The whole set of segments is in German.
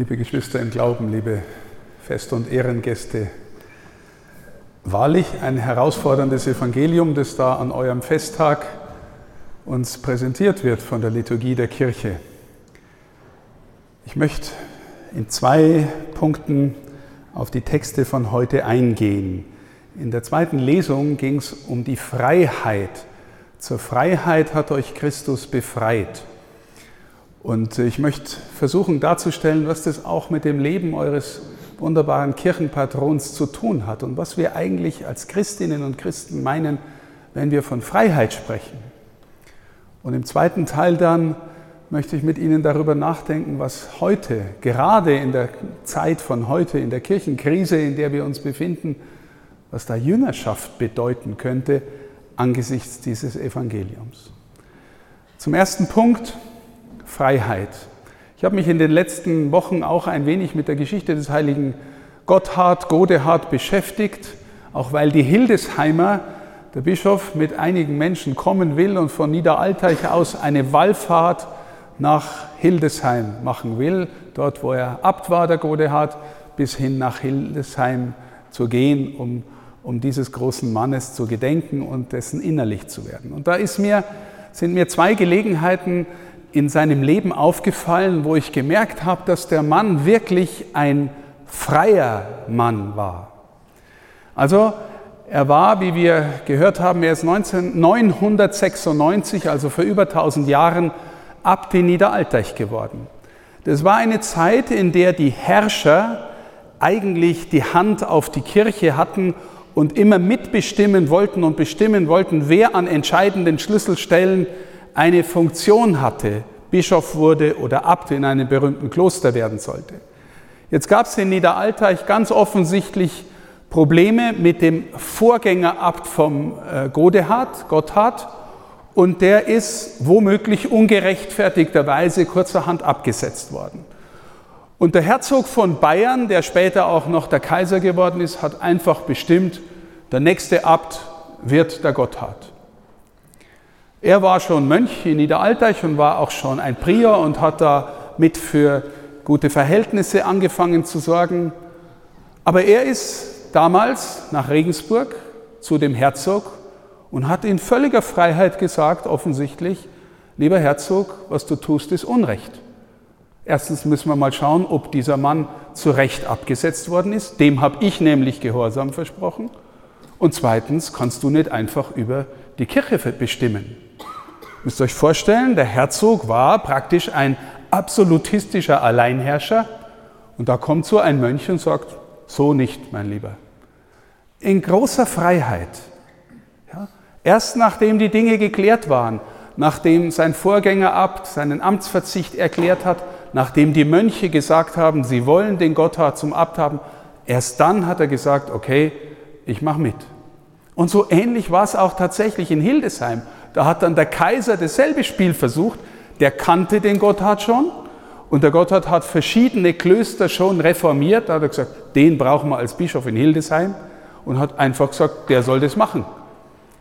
liebe Geschwister im Glauben, liebe Fest- und Ehrengäste. Wahrlich ein herausforderndes Evangelium, das da an eurem Festtag uns präsentiert wird von der Liturgie der Kirche. Ich möchte in zwei Punkten auf die Texte von heute eingehen. In der zweiten Lesung ging es um die Freiheit. Zur Freiheit hat euch Christus befreit. Und ich möchte versuchen darzustellen, was das auch mit dem Leben eures wunderbaren Kirchenpatrons zu tun hat und was wir eigentlich als Christinnen und Christen meinen, wenn wir von Freiheit sprechen. Und im zweiten Teil dann möchte ich mit Ihnen darüber nachdenken, was heute, gerade in der Zeit von heute, in der Kirchenkrise, in der wir uns befinden, was da Jüngerschaft bedeuten könnte angesichts dieses Evangeliums. Zum ersten Punkt, Freiheit. Ich habe mich in den letzten Wochen auch ein wenig mit der Geschichte des heiligen Gotthard, Godehard beschäftigt, auch weil die Hildesheimer, der Bischof, mit einigen Menschen kommen will und von Niederalteich aus eine Wallfahrt nach Hildesheim machen will, dort wo er Abt war, der Godehard, bis hin nach Hildesheim zu gehen, um, um dieses großen Mannes zu gedenken und dessen innerlich zu werden. Und da mir, sind mir zwei Gelegenheiten in seinem Leben aufgefallen, wo ich gemerkt habe, dass der Mann wirklich ein freier Mann war. Also er war, wie wir gehört haben, er ist 1996, also vor über 1000 Jahren, ab den Niederalteich geworden. Das war eine Zeit, in der die Herrscher eigentlich die Hand auf die Kirche hatten und immer mitbestimmen wollten und bestimmen wollten, wer an entscheidenden Schlüsselstellen eine Funktion hatte, Bischof wurde oder Abt in einem berühmten Kloster werden sollte. Jetzt gab es in Niederalteich ganz offensichtlich Probleme mit dem Vorgängerabt vom äh, Godehard, Gotthard, und der ist womöglich ungerechtfertigterweise kurzerhand abgesetzt worden. Und der Herzog von Bayern, der später auch noch der Kaiser geworden ist, hat einfach bestimmt, der nächste Abt wird der Gotthard. Er war schon Mönch in Niederalteich und war auch schon ein Prior und hat da mit für gute Verhältnisse angefangen zu sorgen. Aber er ist damals nach Regensburg zu dem Herzog und hat in völliger Freiheit gesagt, offensichtlich, lieber Herzog, was du tust, ist Unrecht. Erstens müssen wir mal schauen, ob dieser Mann zu Recht abgesetzt worden ist. Dem habe ich nämlich Gehorsam versprochen. Und zweitens kannst du nicht einfach über die Kirche bestimmen. Müsst ihr euch vorstellen, der Herzog war praktisch ein absolutistischer Alleinherrscher und da kommt so ein Mönch und sagt, so nicht, mein Lieber. In großer Freiheit. Ja, erst nachdem die Dinge geklärt waren, nachdem sein Vorgängerabt seinen Amtsverzicht erklärt hat, nachdem die Mönche gesagt haben, sie wollen den Gotthard zum Abt haben, erst dann hat er gesagt, okay, ich mache mit. Und so ähnlich war es auch tatsächlich in Hildesheim. Da hat dann der Kaiser dasselbe Spiel versucht. Der kannte den Gotthard schon und der Gotthard hat verschiedene Klöster schon reformiert. Da hat er gesagt, den brauchen wir als Bischof in Hildesheim und hat einfach gesagt, der soll das machen.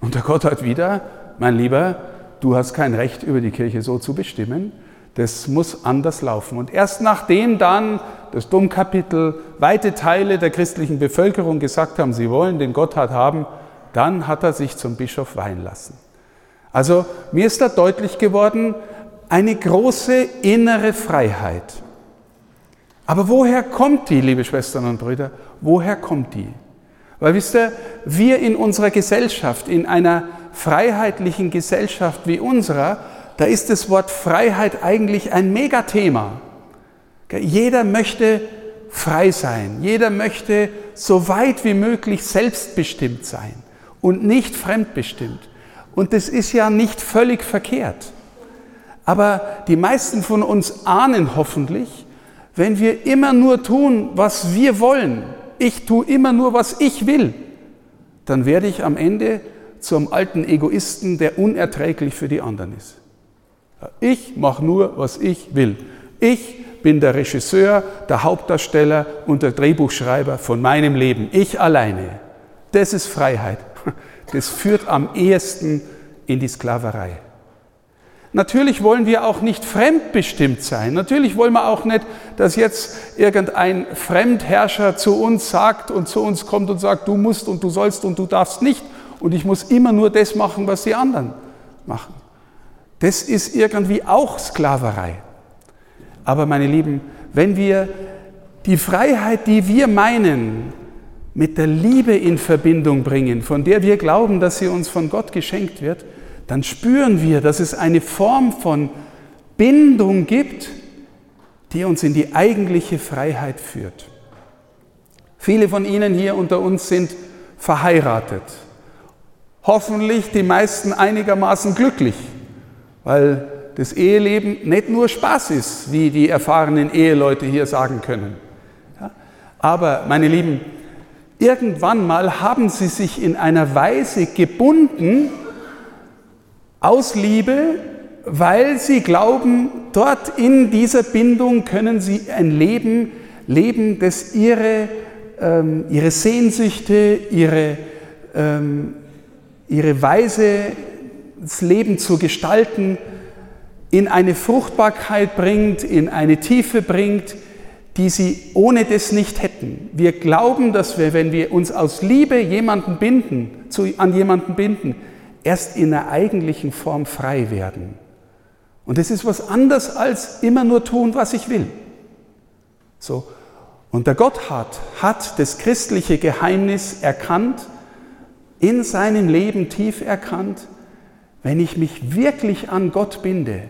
Und der Gotthard wieder, mein Lieber, du hast kein Recht über die Kirche so zu bestimmen. Das muss anders laufen. Und erst nachdem dann das Domkapitel, weite Teile der christlichen Bevölkerung gesagt haben, sie wollen den Gotthard haben, dann hat er sich zum Bischof weihen lassen. Also mir ist da deutlich geworden, eine große innere Freiheit. Aber woher kommt die, liebe Schwestern und Brüder? Woher kommt die? Weil wisst ihr, wir in unserer Gesellschaft, in einer freiheitlichen Gesellschaft wie unserer, da ist das Wort Freiheit eigentlich ein Megathema. Jeder möchte frei sein. Jeder möchte so weit wie möglich selbstbestimmt sein und nicht fremdbestimmt. Und das ist ja nicht völlig verkehrt. Aber die meisten von uns ahnen hoffentlich, wenn wir immer nur tun, was wir wollen, ich tue immer nur, was ich will, dann werde ich am Ende zum alten Egoisten, der unerträglich für die anderen ist. Ich mache nur, was ich will. Ich bin der Regisseur, der Hauptdarsteller und der Drehbuchschreiber von meinem Leben. Ich alleine. Das ist Freiheit das führt am ehesten in die Sklaverei. Natürlich wollen wir auch nicht fremdbestimmt sein. Natürlich wollen wir auch nicht, dass jetzt irgendein Fremdherrscher zu uns sagt und zu uns kommt und sagt, du musst und du sollst und du darfst nicht und ich muss immer nur das machen, was die anderen machen. Das ist irgendwie auch Sklaverei. Aber meine Lieben, wenn wir die Freiheit, die wir meinen, mit der Liebe in Verbindung bringen, von der wir glauben, dass sie uns von Gott geschenkt wird, dann spüren wir, dass es eine Form von Bindung gibt, die uns in die eigentliche Freiheit führt. Viele von Ihnen hier unter uns sind verheiratet. Hoffentlich die meisten einigermaßen glücklich, weil das Eheleben nicht nur Spaß ist, wie die erfahrenen Eheleute hier sagen können. Aber, meine Lieben, irgendwann mal haben sie sich in einer Weise gebunden, aus Liebe, weil sie glauben, dort in dieser Bindung können sie ein Leben leben, das ihre, ähm, ihre Sehnsüchte, ihre, ähm, ihre Weise, das Leben zu gestalten, in eine Fruchtbarkeit bringt, in eine Tiefe bringt, die sie ohne das nicht hätten. Wir glauben, dass wir, wenn wir uns aus Liebe jemanden binden, zu, an jemanden binden, erst in der eigentlichen Form frei werden. Und das ist was anderes als immer nur tun, was ich will. So. Und der Gotthard hat das christliche Geheimnis erkannt, in seinem Leben tief erkannt, wenn ich mich wirklich an Gott binde,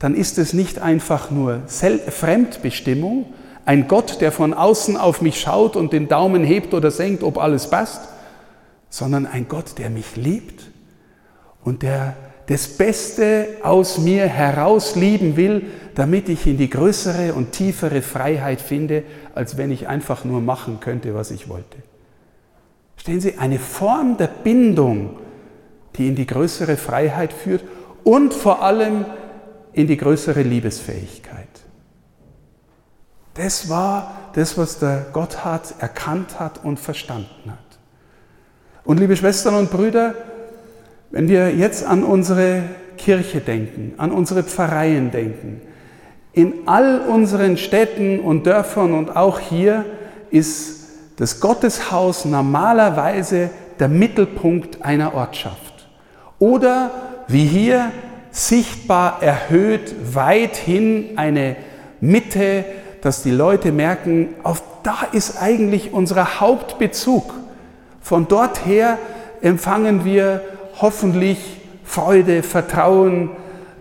dann ist es nicht einfach nur Fremdbestimmung, ein Gott, der von außen auf mich schaut und den Daumen hebt oder senkt, ob alles passt, sondern ein Gott, der mich liebt und der das Beste aus mir heraus lieben will, damit ich in die größere und tiefere Freiheit finde, als wenn ich einfach nur machen könnte, was ich wollte. Stehen Sie, eine Form der Bindung, die in die größere Freiheit führt und vor allem in die größere Liebesfähigkeit. Das war das, was der Gotthard erkannt hat und verstanden hat. Und liebe Schwestern und Brüder, wenn wir jetzt an unsere Kirche denken, an unsere Pfarreien denken, in all unseren Städten und Dörfern und auch hier ist das Gotteshaus normalerweise der Mittelpunkt einer Ortschaft. Oder wie hier sichtbar erhöht weithin eine Mitte, dass die Leute merken, auf da ist eigentlich unser Hauptbezug. Von dort her empfangen wir hoffentlich Freude, Vertrauen.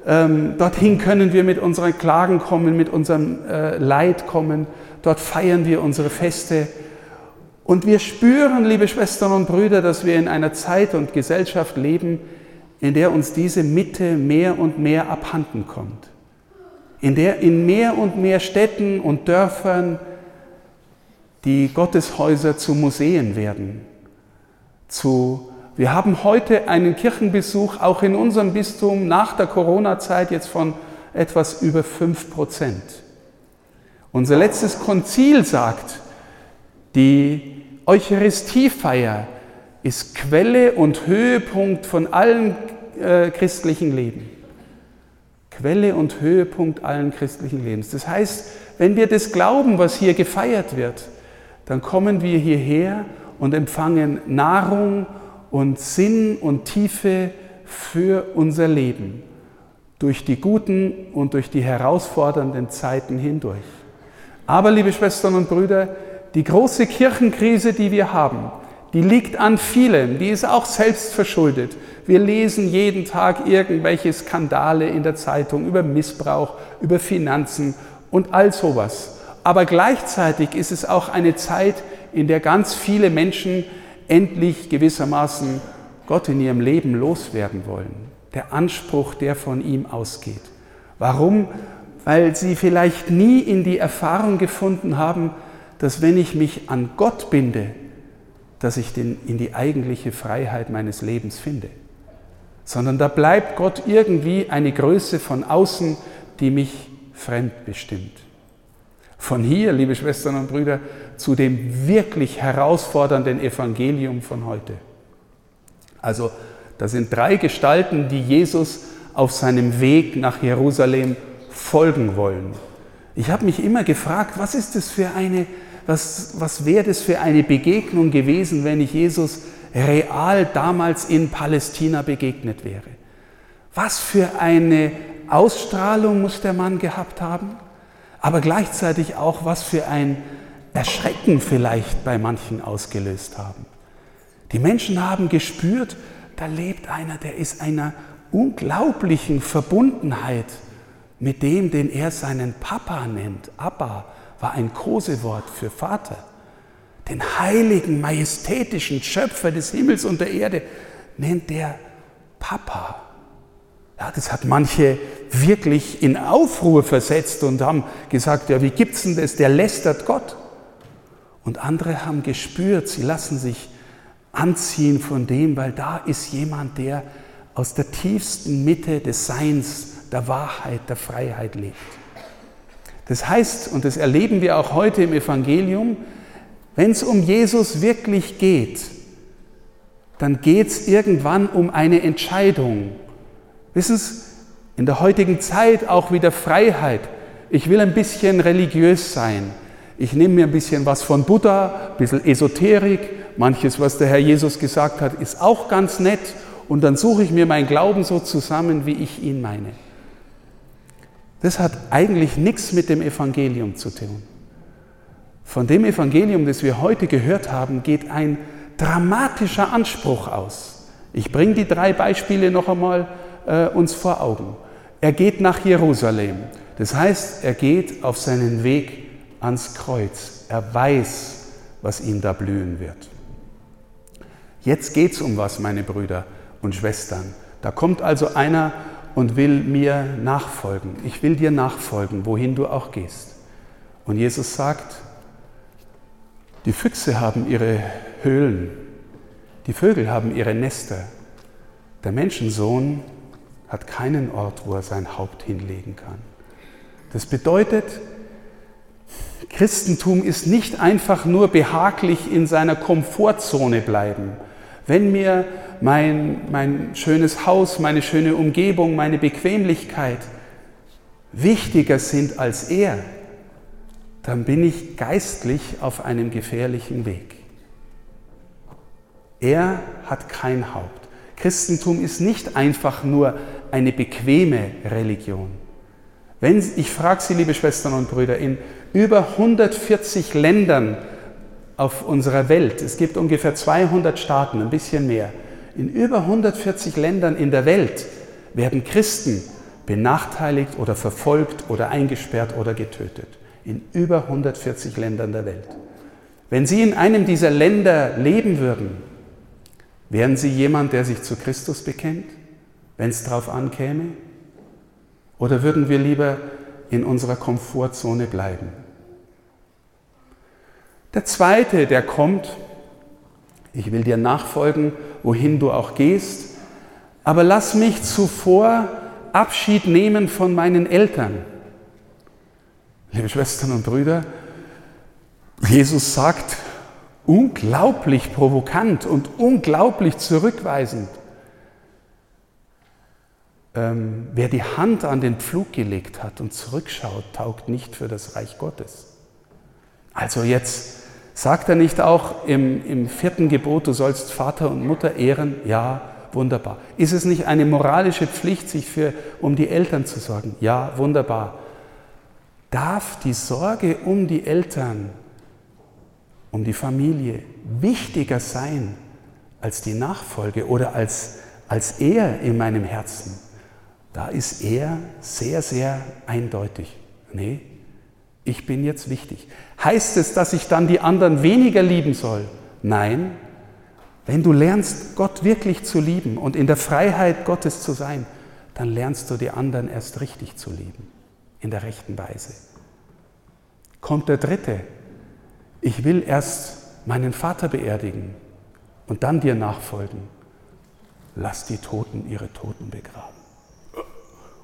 Ähm, dorthin können wir mit unseren Klagen kommen, mit unserem äh, Leid kommen. Dort feiern wir unsere Feste. Und wir spüren, liebe Schwestern und Brüder, dass wir in einer Zeit und Gesellschaft leben, in der uns diese Mitte mehr und mehr abhanden kommt. In der in mehr und mehr Städten und Dörfern die Gotteshäuser zu Museen werden, zu wir haben heute einen Kirchenbesuch auch in unserem Bistum nach der Corona-Zeit jetzt von etwas über 5 Prozent. Unser letztes Konzil sagt, die Eucharistiefeier ist Quelle und Höhepunkt von allen äh, christlichen Leben. Quelle und Höhepunkt allen christlichen Lebens. Das heißt, wenn wir das glauben, was hier gefeiert wird, dann kommen wir hierher und empfangen Nahrung und Sinn und Tiefe für unser Leben durch die guten und durch die herausfordernden Zeiten hindurch. Aber, liebe Schwestern und Brüder, die große Kirchenkrise, die wir haben, die liegt an vielem, die ist auch selbst verschuldet. Wir lesen jeden Tag irgendwelche Skandale in der Zeitung über Missbrauch, über Finanzen und all sowas. Aber gleichzeitig ist es auch eine Zeit, in der ganz viele Menschen endlich gewissermaßen Gott in ihrem Leben loswerden wollen. Der Anspruch, der von ihm ausgeht. Warum? Weil sie vielleicht nie in die Erfahrung gefunden haben, dass wenn ich mich an Gott binde, dass ich den, in die eigentliche Freiheit meines Lebens finde. Sondern da bleibt Gott irgendwie eine Größe von außen, die mich fremd bestimmt. Von hier, liebe Schwestern und Brüder, zu dem wirklich herausfordernden Evangelium von heute. Also, da sind drei Gestalten, die Jesus auf seinem Weg nach Jerusalem folgen wollen. Ich habe mich immer gefragt, was ist das für eine, was, was wäre das für eine Begegnung gewesen, wenn ich Jesus real damals in Palästina begegnet wäre? Was für eine Ausstrahlung muss der Mann gehabt haben, aber gleichzeitig auch was für ein Erschrecken vielleicht bei manchen ausgelöst haben. Die Menschen haben gespürt, da lebt einer, der ist einer unglaublichen Verbundenheit mit dem, den er seinen Papa nennt. Abba war ein Kosewort für Vater. Den heiligen, majestätischen Schöpfer des Himmels und der Erde nennt der Papa. Ja, das hat manche wirklich in Aufruhr versetzt und haben gesagt, ja, wie gibt's denn das? Der lästert Gott. Und andere haben gespürt, sie lassen sich anziehen von dem, weil da ist jemand, der aus der tiefsten Mitte des Seins, der Wahrheit, der Freiheit lebt. Das heißt, und das erleben wir auch heute im Evangelium, wenn es um Jesus wirklich geht, dann geht es irgendwann um eine Entscheidung. Wissen Sie, in der heutigen Zeit auch wieder Freiheit. Ich will ein bisschen religiös sein. Ich nehme mir ein bisschen was von Buddha, ein bisschen Esoterik, manches, was der Herr Jesus gesagt hat, ist auch ganz nett und dann suche ich mir meinen Glauben so zusammen, wie ich ihn meine. Das hat eigentlich nichts mit dem Evangelium zu tun. Von dem Evangelium, das wir heute gehört haben, geht ein dramatischer Anspruch aus. Ich bringe die drei Beispiele noch einmal äh, uns vor Augen. Er geht nach Jerusalem. Das heißt, er geht auf seinen Weg ans Kreuz. Er weiß, was ihn da blühen wird. Jetzt geht es um was, meine Brüder und Schwestern. Da kommt also einer und will mir nachfolgen. Ich will dir nachfolgen, wohin du auch gehst. Und Jesus sagt, die Füchse haben ihre Höhlen, die Vögel haben ihre Nester. Der Menschensohn hat keinen Ort, wo er sein Haupt hinlegen kann. Das bedeutet, Christentum ist nicht einfach nur behaglich in seiner Komfortzone bleiben. Wenn mir mein, mein schönes Haus, meine schöne Umgebung, meine Bequemlichkeit wichtiger sind als er, dann bin ich geistlich auf einem gefährlichen Weg. Er hat kein Haupt. Christentum ist nicht einfach nur eine bequeme Religion. Wenn, ich frage Sie, liebe Schwestern und Brüder, in über 140 Ländern auf unserer Welt, es gibt ungefähr 200 Staaten, ein bisschen mehr, in über 140 Ländern in der Welt werden Christen benachteiligt oder verfolgt oder eingesperrt oder getötet. In über 140 Ländern der Welt. Wenn Sie in einem dieser Länder leben würden, wären Sie jemand, der sich zu Christus bekennt, wenn es darauf ankäme? Oder würden wir lieber in unserer Komfortzone bleiben? Der zweite, der kommt, ich will dir nachfolgen, wohin du auch gehst, aber lass mich zuvor Abschied nehmen von meinen Eltern. Liebe Schwestern und Brüder, Jesus sagt unglaublich provokant und unglaublich zurückweisend, ähm, wer die Hand an den Pflug gelegt hat und zurückschaut, taugt nicht für das Reich Gottes. Also jetzt sagt er nicht auch im, im vierten Gebot, du sollst Vater und Mutter ehren? Ja, wunderbar. Ist es nicht eine moralische Pflicht, sich für, um die Eltern zu sorgen? Ja, wunderbar. Darf die Sorge um die Eltern, um die Familie wichtiger sein als die Nachfolge oder als, als er in meinem Herzen? Da ist er sehr, sehr eindeutig. Nee, ich bin jetzt wichtig. Heißt es, dass ich dann die anderen weniger lieben soll? Nein. Wenn du lernst, Gott wirklich zu lieben und in der Freiheit Gottes zu sein, dann lernst du die anderen erst richtig zu lieben, in der rechten Weise. Kommt der dritte, ich will erst meinen Vater beerdigen und dann dir nachfolgen. Lass die Toten ihre Toten begraben.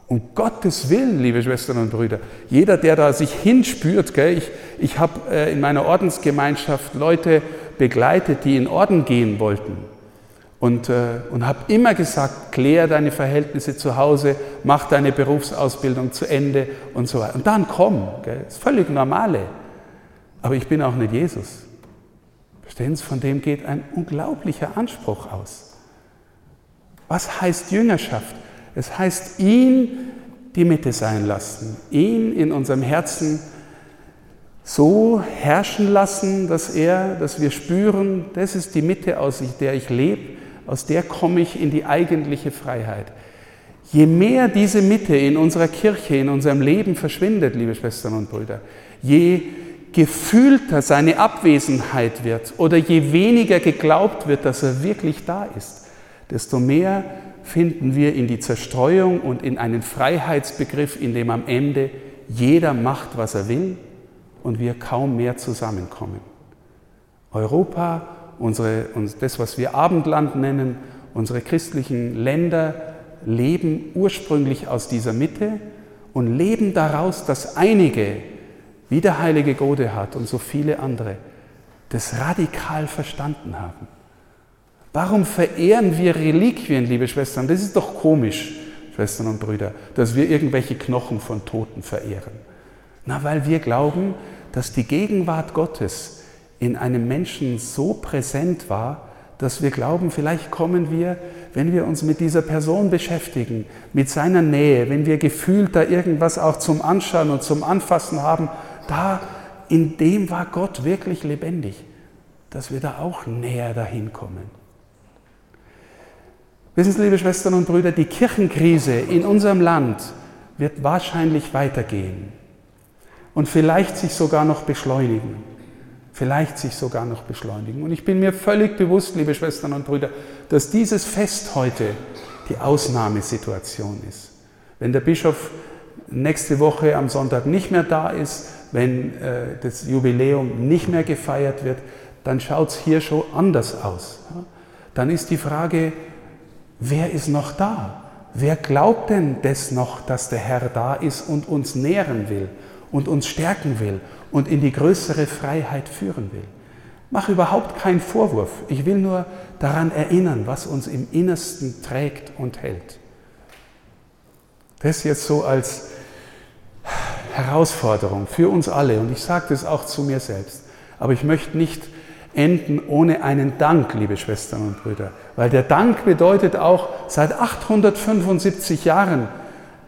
Um Gottes Willen, liebe Schwestern und Brüder, jeder, der da sich hinspürt, gell, ich, ich habe äh, in meiner Ordensgemeinschaft Leute begleitet, die in Orden gehen wollten. und, äh, und habe immer gesagt, klär deine Verhältnisse zu Hause, mach deine Berufsausbildung zu Ende und so weiter. Und dann komm, gell? das ist völlig normale. Aber ich bin auch nicht Jesus. Verstehen Sie, von dem geht ein unglaublicher Anspruch aus. Was heißt Jüngerschaft? Es heißt, ihn die Mitte sein lassen, ihn in unserem Herzen so herrschen lassen, dass er, dass wir spüren, das ist die Mitte, aus der ich lebe, aus der komme ich in die eigentliche Freiheit. Je mehr diese Mitte in unserer Kirche, in unserem Leben verschwindet, liebe Schwestern und Brüder, je gefühlter seine Abwesenheit wird oder je weniger geglaubt wird, dass er wirklich da ist, desto mehr finden wir in die Zerstreuung und in einen Freiheitsbegriff, in dem am Ende jeder macht, was er will und wir kaum mehr zusammenkommen. Europa, unsere, das, was wir Abendland nennen, unsere christlichen Länder leben ursprünglich aus dieser Mitte und leben daraus, dass einige, wie der heilige Godehard und so viele andere, das radikal verstanden haben. Warum verehren wir Reliquien, liebe Schwestern? Das ist doch komisch, Schwestern und Brüder, dass wir irgendwelche Knochen von Toten verehren. Na, weil wir glauben, dass die Gegenwart Gottes in einem Menschen so präsent war, dass wir glauben, vielleicht kommen wir, wenn wir uns mit dieser Person beschäftigen, mit seiner Nähe, wenn wir gefühlt da irgendwas auch zum Anschauen und zum Anfassen haben, da in dem war Gott wirklich lebendig, dass wir da auch näher dahin kommen. Wissen Sie, liebe Schwestern und Brüder, die Kirchenkrise in unserem Land wird wahrscheinlich weitergehen und vielleicht sich sogar noch beschleunigen. Vielleicht sich sogar noch beschleunigen. Und ich bin mir völlig bewusst, liebe Schwestern und Brüder, dass dieses Fest heute die Ausnahmesituation ist. Wenn der Bischof nächste Woche am Sonntag nicht mehr da ist, wenn äh, das Jubiläum nicht mehr gefeiert wird, dann schaut es hier schon anders aus. Dann ist die Frage, wer ist noch da? Wer glaubt denn das noch, dass der Herr da ist und uns nähren will und uns stärken will und in die größere Freiheit führen will? Mach überhaupt keinen Vorwurf. Ich will nur daran erinnern, was uns im Innersten trägt und hält. Das jetzt so als Herausforderung für uns alle. Und ich sage das auch zu mir selbst. Aber ich möchte nicht enden ohne einen Dank, liebe Schwestern und Brüder. Weil der Dank bedeutet auch, seit 875 Jahren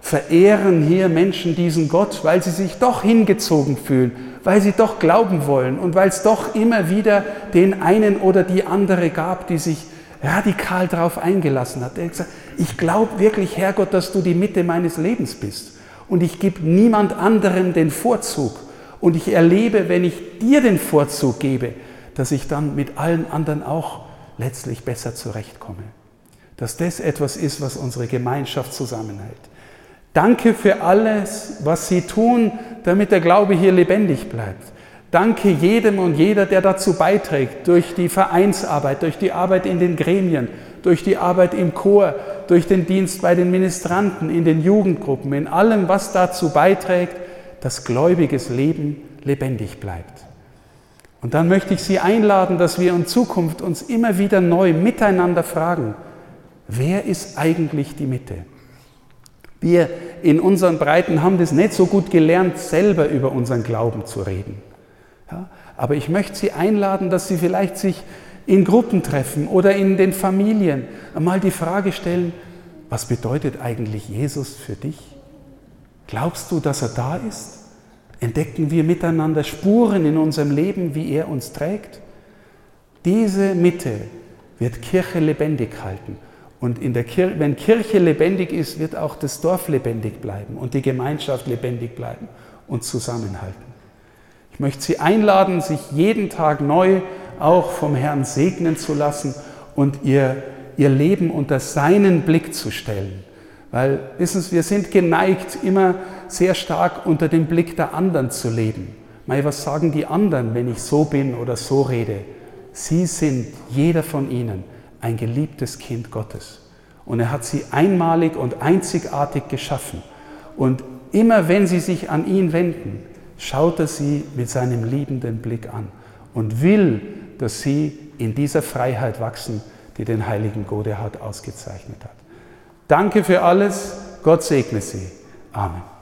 verehren hier Menschen diesen Gott, weil sie sich doch hingezogen fühlen, weil sie doch glauben wollen und weil es doch immer wieder den einen oder die andere gab, die sich radikal darauf eingelassen hat. Er hat gesagt, ich glaube wirklich, Herrgott, dass du die Mitte meines Lebens bist. Und ich gebe niemand anderen den Vorzug. Und ich erlebe, wenn ich dir den Vorzug gebe, dass ich dann mit allen anderen auch letztlich besser zurechtkomme. Dass das etwas ist, was unsere Gemeinschaft zusammenhält. Danke für alles, was Sie tun, damit der Glaube hier lebendig bleibt. Danke jedem und jeder, der dazu beiträgt, durch die Vereinsarbeit, durch die Arbeit in den Gremien, durch die Arbeit im Chor, durch den Dienst bei den Ministranten, in den Jugendgruppen, in allem, was dazu beiträgt, dass gläubiges Leben lebendig bleibt. Und dann möchte ich Sie einladen, dass wir in Zukunft uns immer wieder neu miteinander fragen, wer ist eigentlich die Mitte? Wir in unseren Breiten haben das nicht so gut gelernt, selber über unseren Glauben zu reden. Ja, aber ich möchte Sie einladen, dass Sie vielleicht sich in Gruppen treffen oder in den Familien einmal die Frage stellen, was bedeutet eigentlich Jesus für dich? Glaubst du, dass er da ist? Entdecken wir miteinander Spuren in unserem Leben, wie er uns trägt. Diese Mitte wird Kirche lebendig halten. Und Kirche, wenn Kirche lebendig ist, wird auch das Dorf lebendig bleiben und die Gemeinschaft lebendig bleiben und zusammenhalten. Ich möchte Sie einladen, sich jeden Tag neu auch vom Herrn segnen zu lassen und ihr, ihr Leben unter seinen Blick zu stellen. Weil, wissen Sie, wir sind geneigt, immer sehr stark unter dem Blick der anderen zu leben. Mei, was sagen die anderen, wenn ich so bin oder so rede? Sie sind, jeder von ihnen, ein geliebtes Kind Gottes. Und er hat sie einmalig und einzigartig geschaffen. Und immer wenn sie sich an ihn wenden, schaut er sie mit seinem liebenden Blick an und will, dass sie in dieser Freiheit wachsen, die den heiligen Godehard ausgezeichnet hat. Danke für alles. Gott segne Sie. Amen.